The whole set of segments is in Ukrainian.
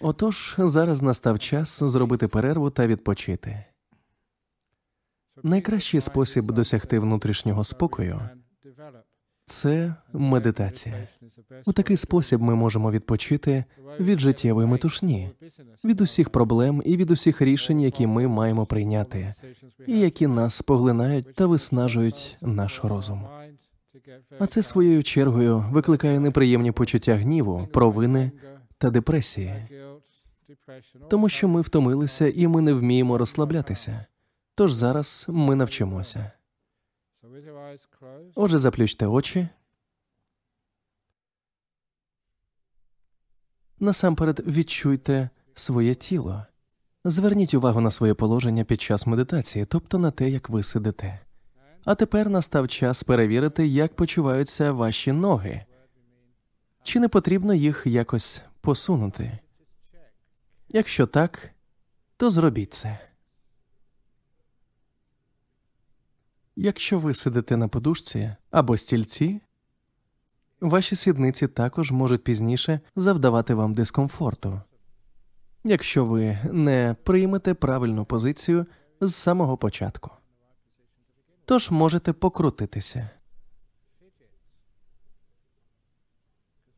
Отож, зараз настав час зробити перерву та відпочити. Найкращий спосіб досягти внутрішнього спокою це медитація. У такий спосіб ми можемо відпочити від життєвої метушні, від усіх проблем і від усіх рішень, які ми маємо прийняти, і які нас поглинають та виснажують наш розум. А це своєю чергою викликає неприємні почуття гніву, провини та депресії, тому що ми втомилися і ми не вміємо розслаблятися. Тож зараз ми навчимося. Отже, заплющте очі. Насамперед відчуйте своє тіло. Зверніть увагу на своє положення під час медитації, тобто на те, як ви сидите. А тепер настав час перевірити, як почуваються ваші ноги. Чи не потрібно їх якось посунути? Якщо так, то зробіть це. Якщо ви сидите на подушці або стільці, ваші сідниці також можуть пізніше завдавати вам дискомфорту, якщо ви не приймете правильну позицію з самого початку. Тож можете покрутитися.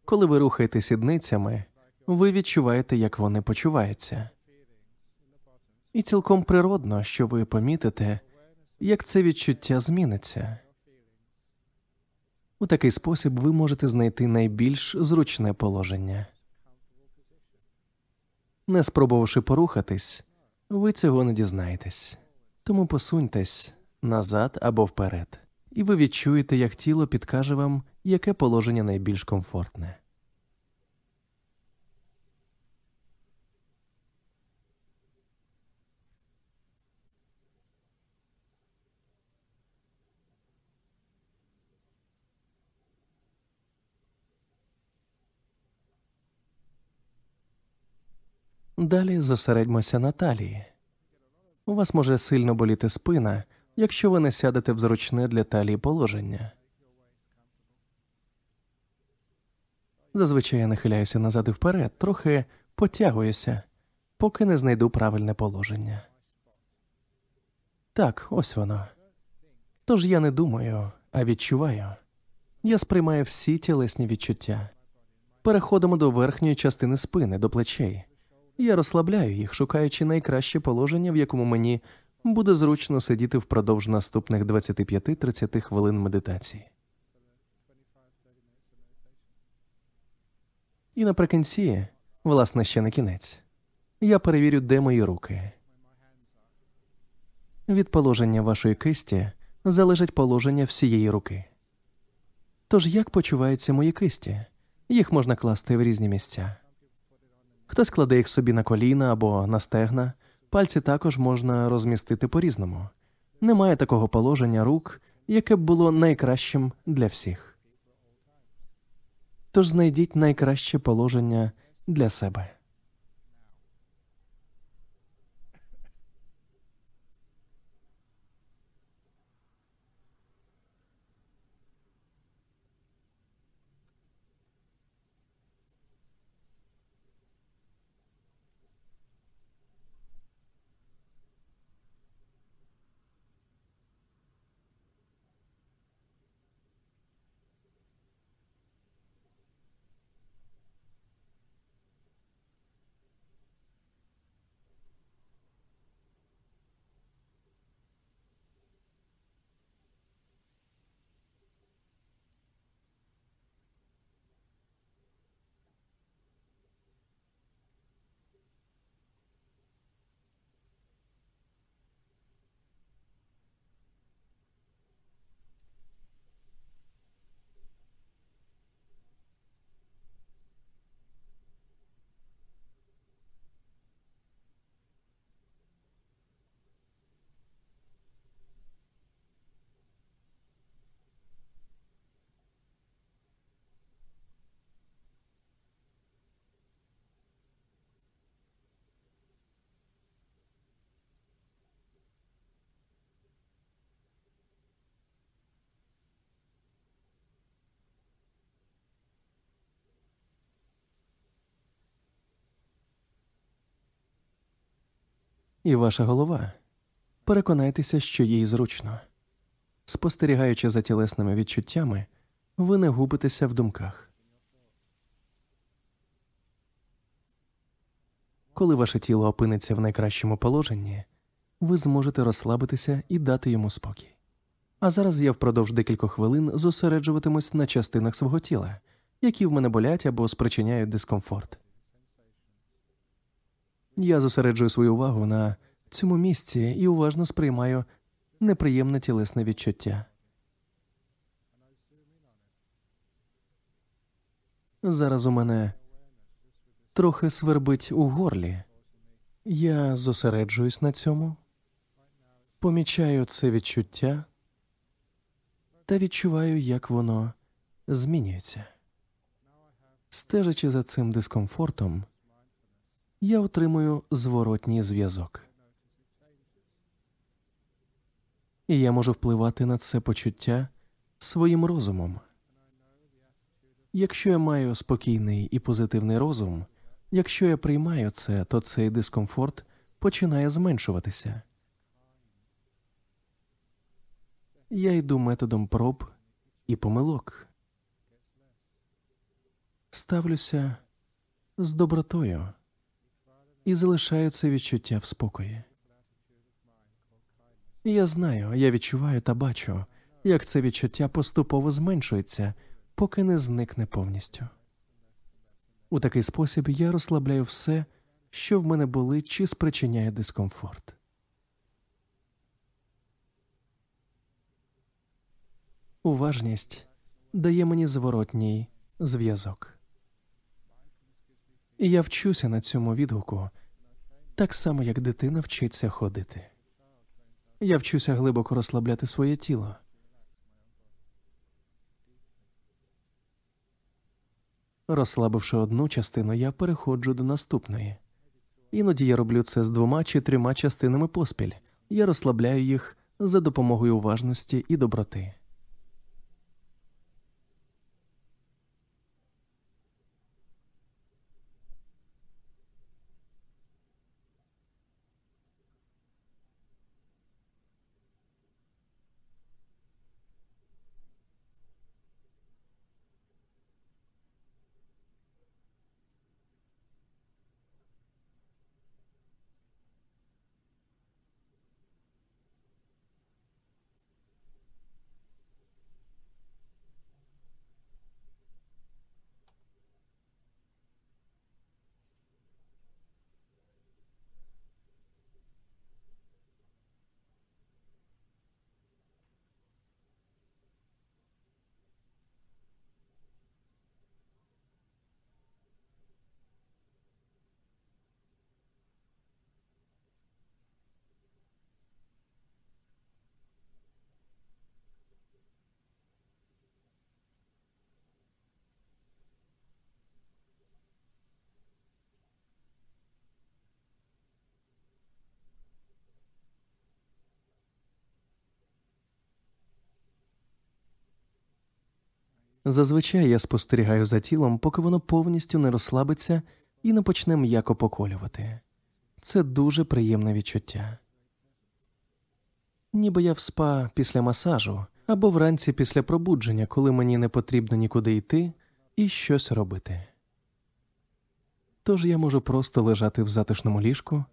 Коли ви рухаєте сідницями, ви відчуваєте, як вони почуваються. І цілком природно, що ви помітите, як це відчуття зміниться. У такий спосіб ви можете знайти найбільш зручне положення. Не спробувавши порухатись, ви цього не дізнаєтесь, тому посуньтесь назад або вперед, і ви відчуєте, як тіло підкаже вам, яке положення найбільш комфортне. Далі зосередьмося на талії. У вас може сильно боліти спина, якщо ви не сядете в зручне для талії положення. Зазвичай я нахиляюся назад і вперед, трохи потягуюся, поки не знайду правильне положення. Так, ось воно. Тож я не думаю, а відчуваю. Я сприймаю всі тілесні відчуття. Переходимо до верхньої частини спини, до плечей. Я розслабляю їх, шукаючи найкраще положення, в якому мені буде зручно сидіти впродовж наступних 25-30 хвилин медитації. І наприкінці, власне, ще не кінець, я перевірю, де мої руки. Від положення вашої кисті залежить положення всієї руки. Тож як почуваються мої кисті? Їх можна класти в різні місця. Хтось кладе їх собі на коліна або на стегна, пальці також можна розмістити по різному. Немає такого положення рук, яке б було найкращим для всіх. Тож знайдіть найкраще положення для себе. І ваша голова. Переконайтеся, що їй зручно. Спостерігаючи за тілесними відчуттями, ви не губитеся в думках. Коли ваше тіло опиниться в найкращому положенні, ви зможете розслабитися і дати йому спокій. А зараз я впродовж декількох хвилин зосереджуватимусь на частинах свого тіла, які в мене болять або спричиняють дискомфорт. Я зосереджую свою увагу на цьому місці і уважно сприймаю неприємне тілесне відчуття. Зараз у мене трохи свербить у горлі. Я зосереджуюсь на цьому, помічаю це відчуття та відчуваю, як воно змінюється. Стежачи за цим дискомфортом, я отримую зворотній зв'язок. І я можу впливати на це почуття своїм розумом. Якщо я маю спокійний і позитивний розум, якщо я приймаю це, то цей дискомфорт починає зменшуватися. Я йду методом проб і помилок. Ставлюся з добротою і залишаю відчуття в спокої. Я знаю, я відчуваю та бачу, як це відчуття поступово зменшується, поки не зникне повністю. У такий спосіб я розслабляю все, що в мене болить чи спричиняє дискомфорт. Уважність дає мені зворотній зв'язок. Я вчуся на цьому відгуку так само, як дитина вчиться ходити. Я вчуся глибоко розслабляти своє тіло. Розслабивши одну частину, я переходжу до наступної. Іноді я роблю це з двома чи трьома частинами поспіль. Я розслабляю їх за допомогою уважності і доброти. Зазвичай я спостерігаю за тілом, поки воно повністю не розслабиться і не почне м'яко поколювати. Це дуже приємне відчуття. Ніби я в спа після масажу або вранці після пробудження, коли мені не потрібно нікуди йти і щось робити. Тож я можу просто лежати в затишному ліжку,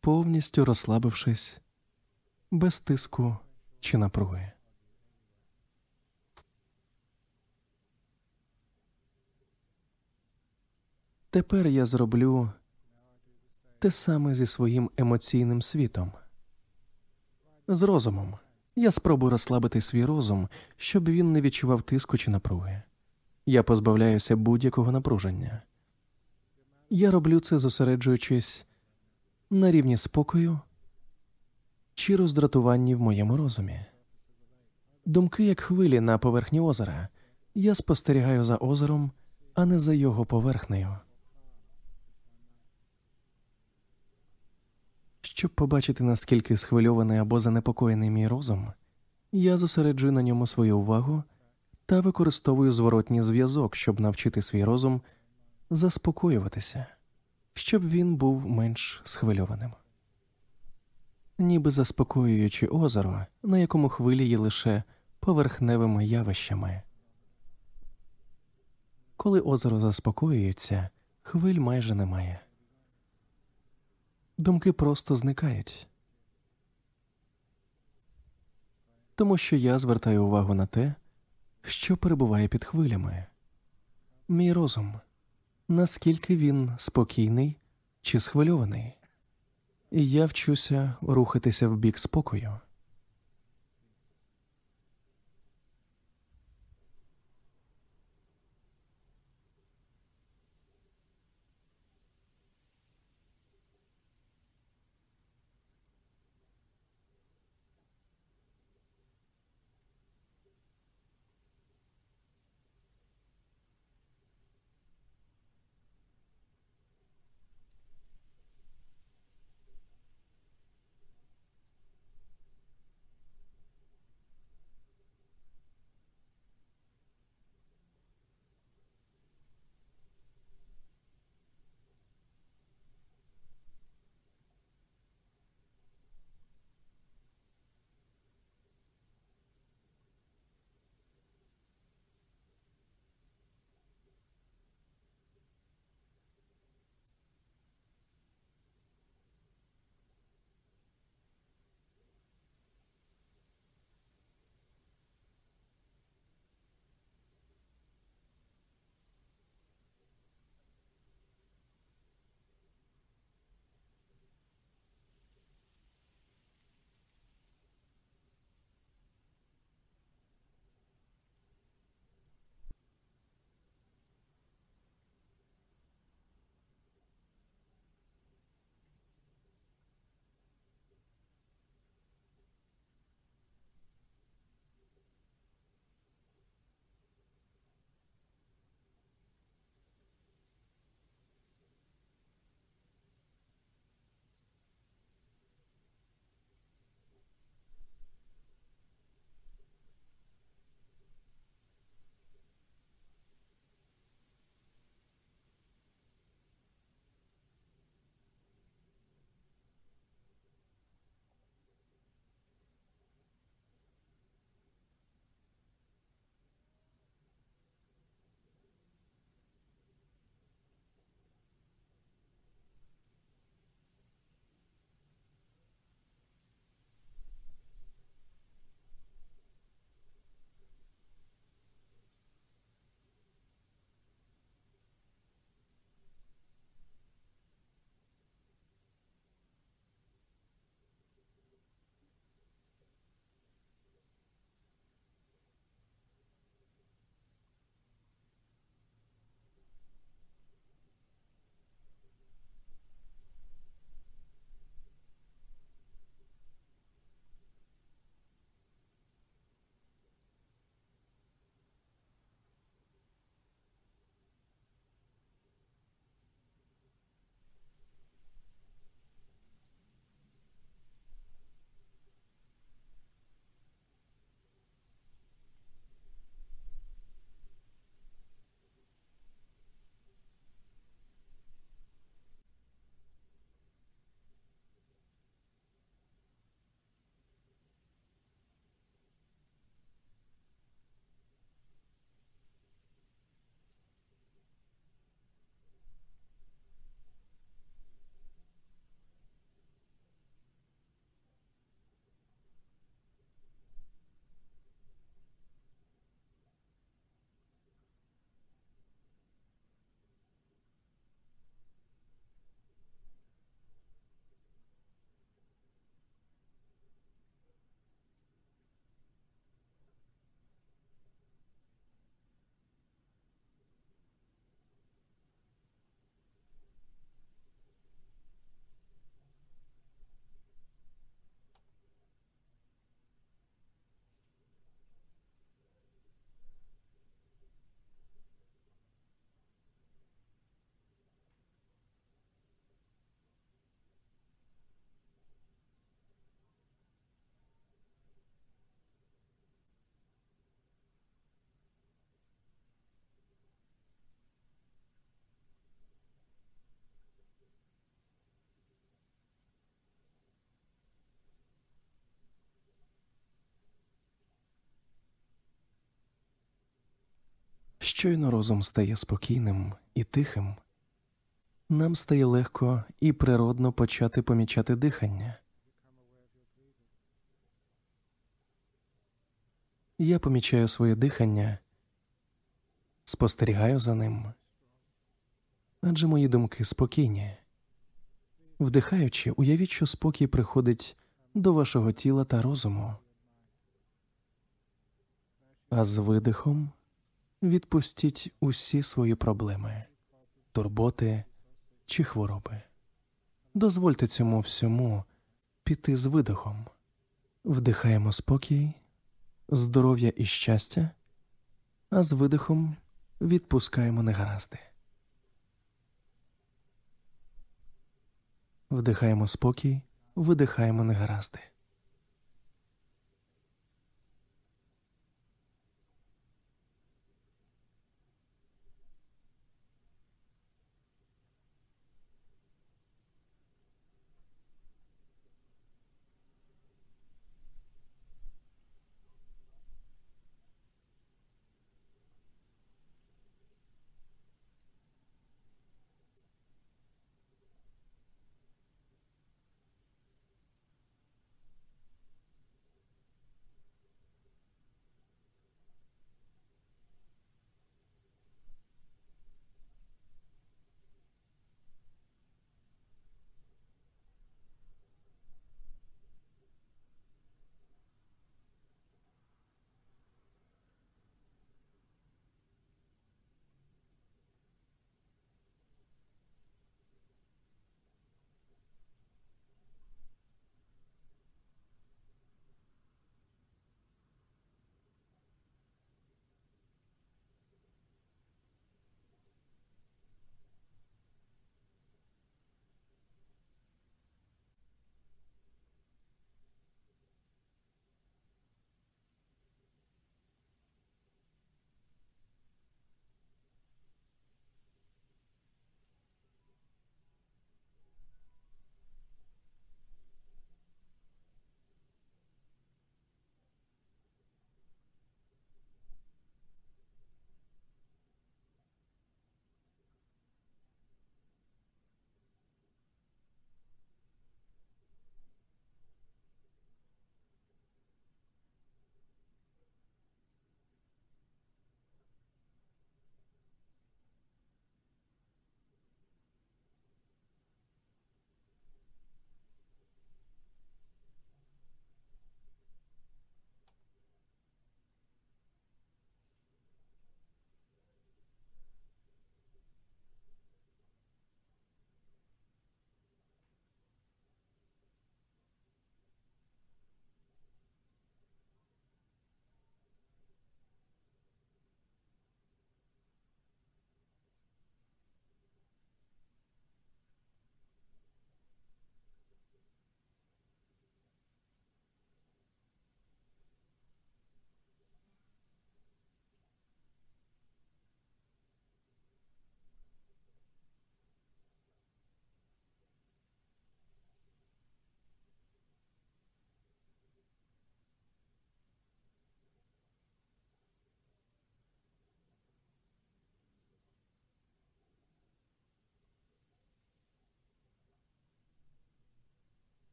повністю розслабившись, без тиску чи напруги. Тепер я зроблю те саме зі своїм емоційним світом. З розумом. Я спробую розслабити свій розум, щоб він не відчував тиску чи напруги. Я позбавляюся будь-якого напруження. Я роблю це, зосереджуючись на рівні спокою чи роздратуванні в моєму розумі. Думки, як хвилі на поверхні озера, я спостерігаю за озером, а не за його поверхнею. Щоб побачити, наскільки схвильований або занепокоєний мій розум, я зосереджую на ньому свою увагу та використовую зворотній зв'язок, щоб навчити свій розум заспокоюватися, щоб він був менш схвильованим. ніби заспокоюючи озеро, на якому хвилі є лише поверхневими явищами. Коли озеро заспокоюється, хвиль майже немає. Думки просто зникають. Тому що я звертаю увагу на те, що перебуває під хвилями. Мій розум, наскільки він спокійний чи схвильований, і я вчуся рухатися в бік спокою. Щойно розум стає спокійним і тихим, нам стає легко і природно почати помічати дихання. Я помічаю своє дихання, спостерігаю за ним, адже мої думки спокійні. Вдихаючи, уявіть, що спокій приходить до вашого тіла та розуму, а з видихом відпустіть усі свої проблеми, турботи чи хвороби. Дозвольте цьому всьому піти з видихом. Вдихаємо спокій, здоров'я і щастя, а з видихом відпускаємо негаразди. Вдихаємо спокій, видихаємо негаразди.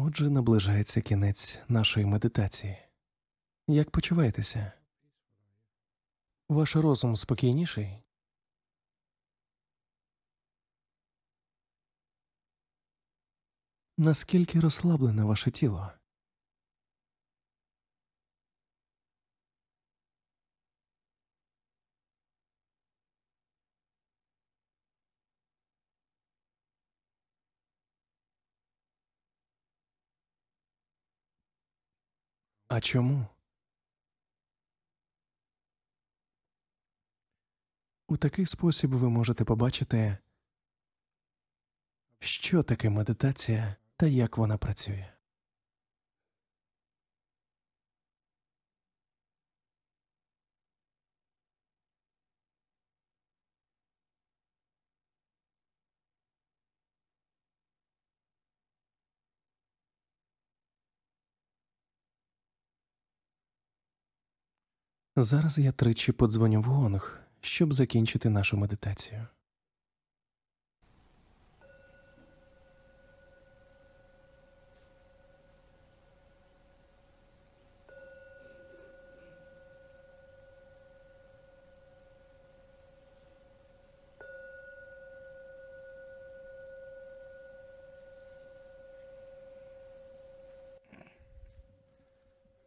Отже, наближається кінець нашої медитації. Як почуваєтеся? Ваш розум спокійніший? Наскільки розслаблене ваше тіло? А чому? У такий спосіб ви можете побачити, що таке медитація та як вона працює. Зараз я тричі подзвоню в гонг, щоб закінчити нашу медитацію.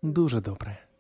Дуже добре.